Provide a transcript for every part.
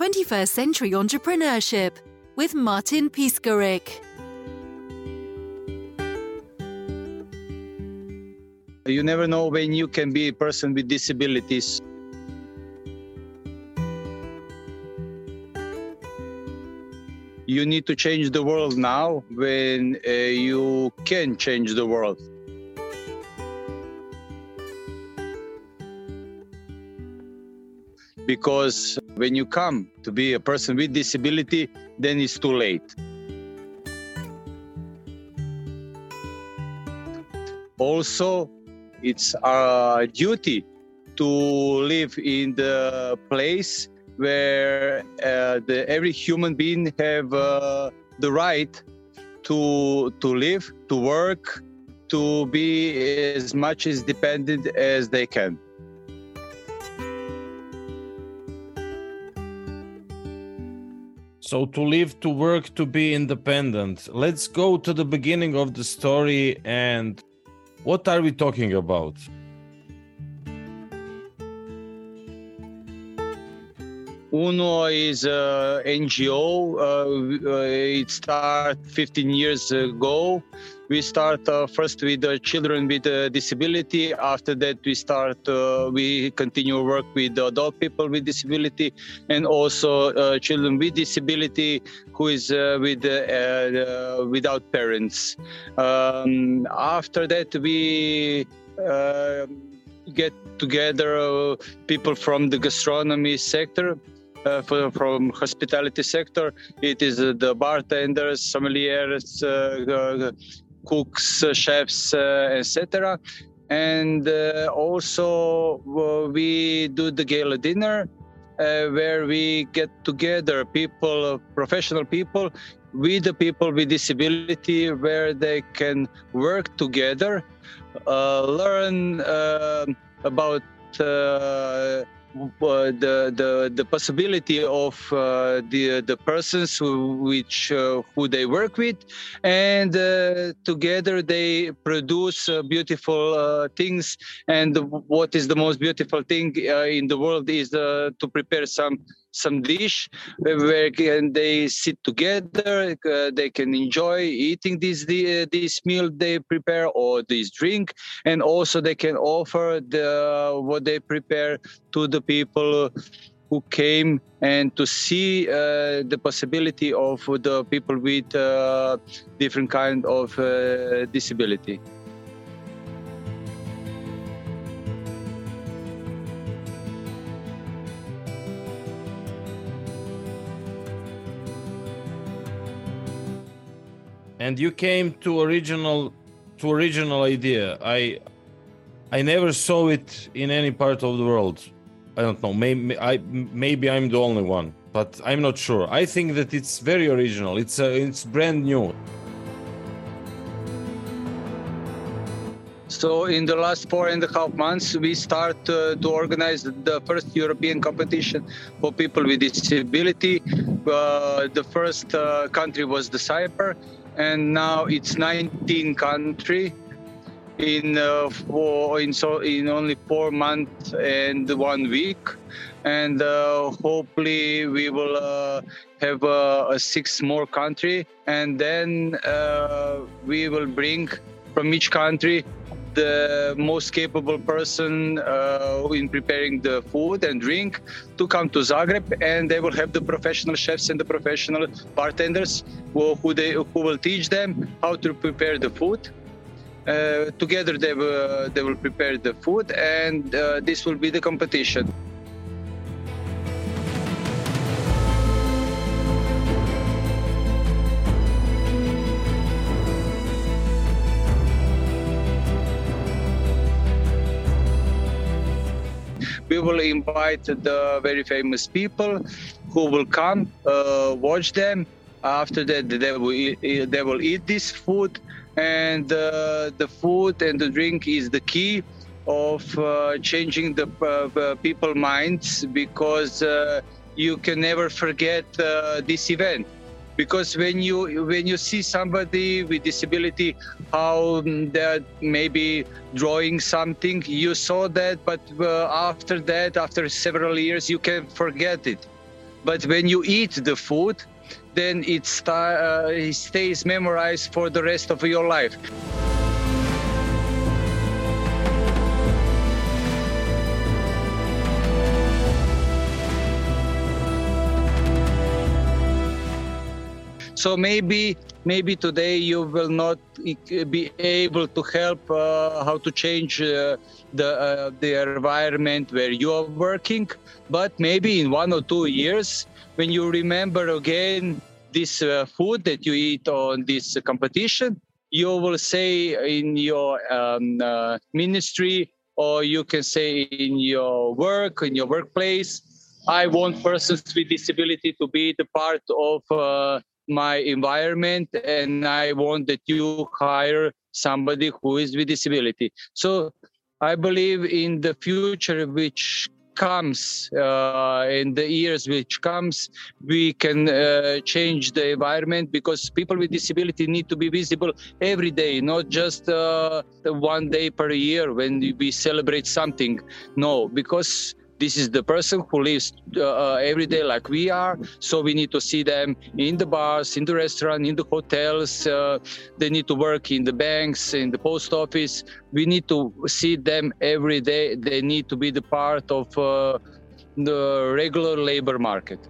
21st Century Entrepreneurship with Martin Piskarik. You never know when you can be a person with disabilities. You need to change the world now when uh, you can change the world. Because when you come to be a person with disability, then it's too late. Also, it's our duty to live in the place where uh, the, every human being have uh, the right to to live, to work, to be as much as dependent as they can. So to live, to work, to be independent. Let's go to the beginning of the story and what are we talking about? UNUO is a NGO. Uh, uh, it started 15 years ago. We start uh, first with uh, children with disability. After that, we start. Uh, we continue work with adult people with disability, and also uh, children with disability who is with without parents. Um, after that, we get together people from the gastronomy sector uh, from hospitality sector. It is uh, the bartenders, sommeliers, uh, cooks, chefs, etc. And also we do the gala dinner. Uh, where we get together people, professional people, with the people with disability, where they can work together, uh, learn uh, about uh, the, the the possibility of uh, the the persons who which uh, who they work with, and uh, together they produce uh, beautiful uh, things. And what is the most beautiful thing in the world is to prepare some some dish where can they sit together uh, they can enjoy eating this the, this meal they prepare or this drink. And also they can offer the what they prepare to the people who came and to see uh, the possibility of the people with uh, different kind of uh, disability and you came to original to original idea. I i never saw it in any part of the world. I don't know. Maybe i maybe i'm the only one but i'm not sure. I think that it's very original. It's uh, it's brand new. So in the last four and a half months, we start uh, to organize the first European competition for people with disability. Uh, the first uh, country was the Cyper, and now it's 19 country in uh, four in so in only four months and one week. And uh, hopefully we will uh, have uh, a six more country. And then uh, we will bring from each country the most capable person uh, in preparing the food and drink to come to Zagreb, and they will have the professional chefs and the professional bartenders who, who they who will teach them how to prepare the food. Uh, together, they will they will prepare the food, and uh, this will be the competition. We will invite the very famous people who will come, uh, watch them. After that, they will eat, they will eat this food, and uh, the food and the drink is the key of uh, changing the uh, people minds because uh, you can never forget uh, this event because when you when you see somebody with disability how they're maybe drawing something you saw that but uh, after that after several years you can forget it but when you eat the food, then it, uh, it stays memorized for the rest of your life. So maybe maybe today you will not be able to help uh, how to change uh, the uh, the environment where you are working, but maybe in one or two years when you remember again this uh, food that you eat on this competition, you will say in your um, uh, ministry or you can say in your work in your workplace i want persons with disability to be the part of uh, my environment and I want that you hire somebody who is with disability. So I believe in the future which comes uh, in the years which comes we can uh, change the environment because people with disability need to be visible every day not just uh, one day per year when we celebrate something no because this is the person who lives uh, uh, every day like we are. So we need to see them in the bars in the restaurant in the hotels. Uh, they need to work in the banks in the post office. We need to see them every day. They need to be the part of uh, the regular labor market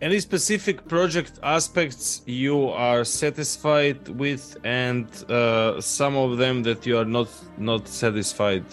any specific project aspects you are satisfied with and uh, some of them that you are not not satisfied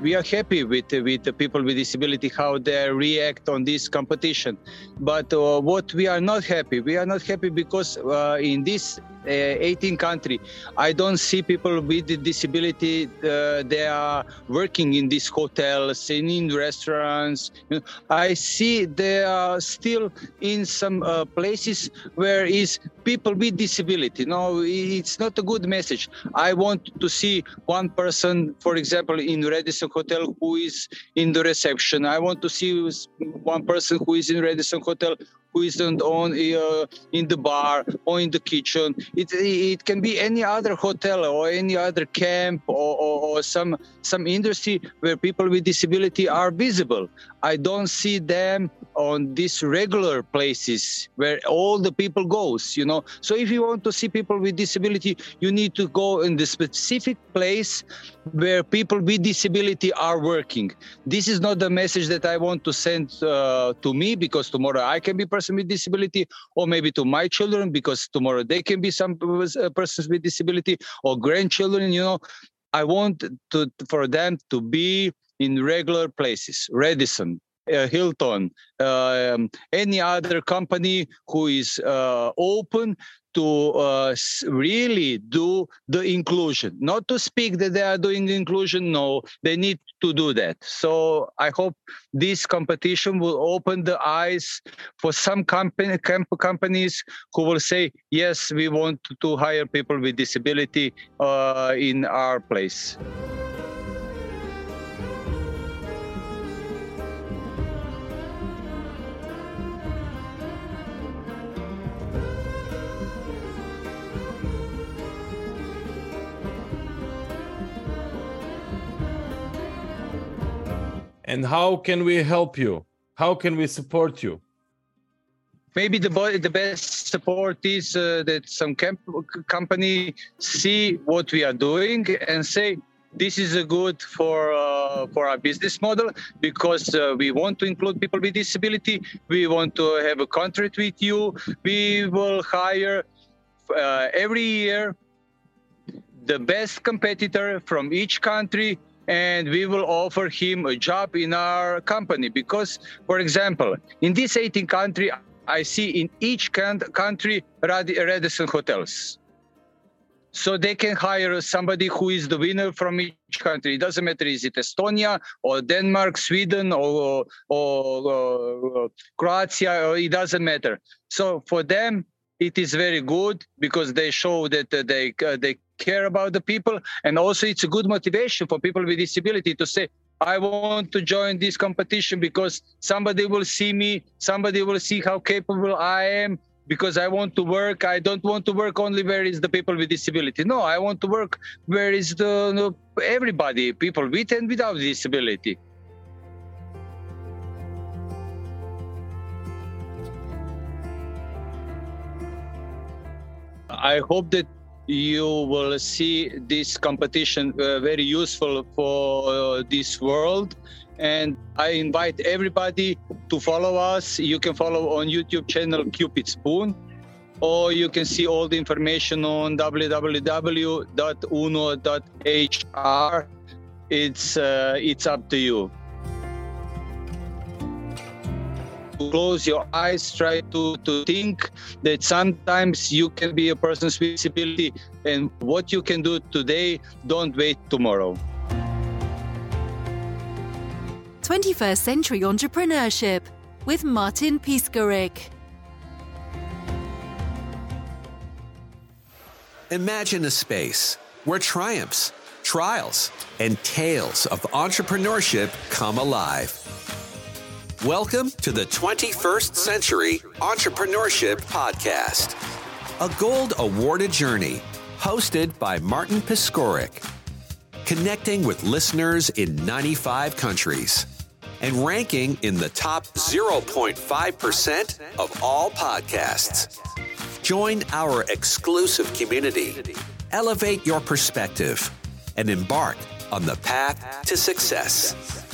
we are happy with with the people with disability how they react on this competition but uh, what we are not happy we are not happy because uh, in this uh, 18 country. I don't see people with disability. Uh, they are working in these hotels and in restaurants. I see they are still in some uh, places where is people with disability. No, it's not a good message. I want to see one person, for example, in Radisson Hotel who is in the reception. I want to see one person who is in Radisson Hotel who isn't on uh, in the bar or in the kitchen. It, it can be any other hotel or any other camp or, or, or some some industry where people with disability are visible. I don't see them on these regular places where all the people goes. You know, so if you want to see people with disability, you need to go in the specific place where people with disability are working. This is not the message that I want to send uh, to me because tomorrow I can be person with disability, or maybe to my children because tomorrow they can be some uh, persons with disability or grandchildren. You know, I want to for them to be in regular places, Radisson, uh, Hilton, uh, um, any other company who is uh, open to uh, really do the inclusion. Not to speak that they are doing inclusion no they need to do that. So i hope this competition will open the eyes for some company companies who will say yes we want to hire people with disability uh, in our place and how can we help you? How can we support you? Maybe the the best support is uh, that some camp- company see what we are doing and say this is a good for uh, for our business model because uh, we want to include people with disability. We want to have a contract with you. We will hire uh, every year the best competitor from each country and we will offer him a job in our company because for example in this 18 country i see in each country radisson hotels so they can hire somebody who is the winner from each country. It doesn't matter is it Estonia or Denmark, Sweden or or, or Croatia. Or it doesn't matter. So for them, it is very good because they show that they uh, they care about the people and also it's a good motivation for people with disability to say i want to join this competition because somebody will see me somebody will see how capable i am because I want to work. I don't want to work only where is the people with disability. No, I want to work where is the everybody, people with and without disability. I hope that you will see this competition uh, very useful for uh, this world. And i invite everybody to follow us. You can follow on youtube channel cupid spoon or you can see all the information on www.unuo.hr it's uh, it's up to you close your eyes, try to, to think that sometimes you can be a person with disability and what you can do today, don't wait tomorrow. 21st Century Entrepreneurship with Martin Piskarik. Imagine a space where triumphs, trials, and tales of entrepreneurship come alive. Welcome to the 21st Century Entrepreneurship Podcast, a gold awarded journey hosted by Martin Piskorik, connecting with listeners in 95 countries. And ranking in the top 0.5% of all podcasts. Join our exclusive community, elevate your perspective, and embark on the path to success.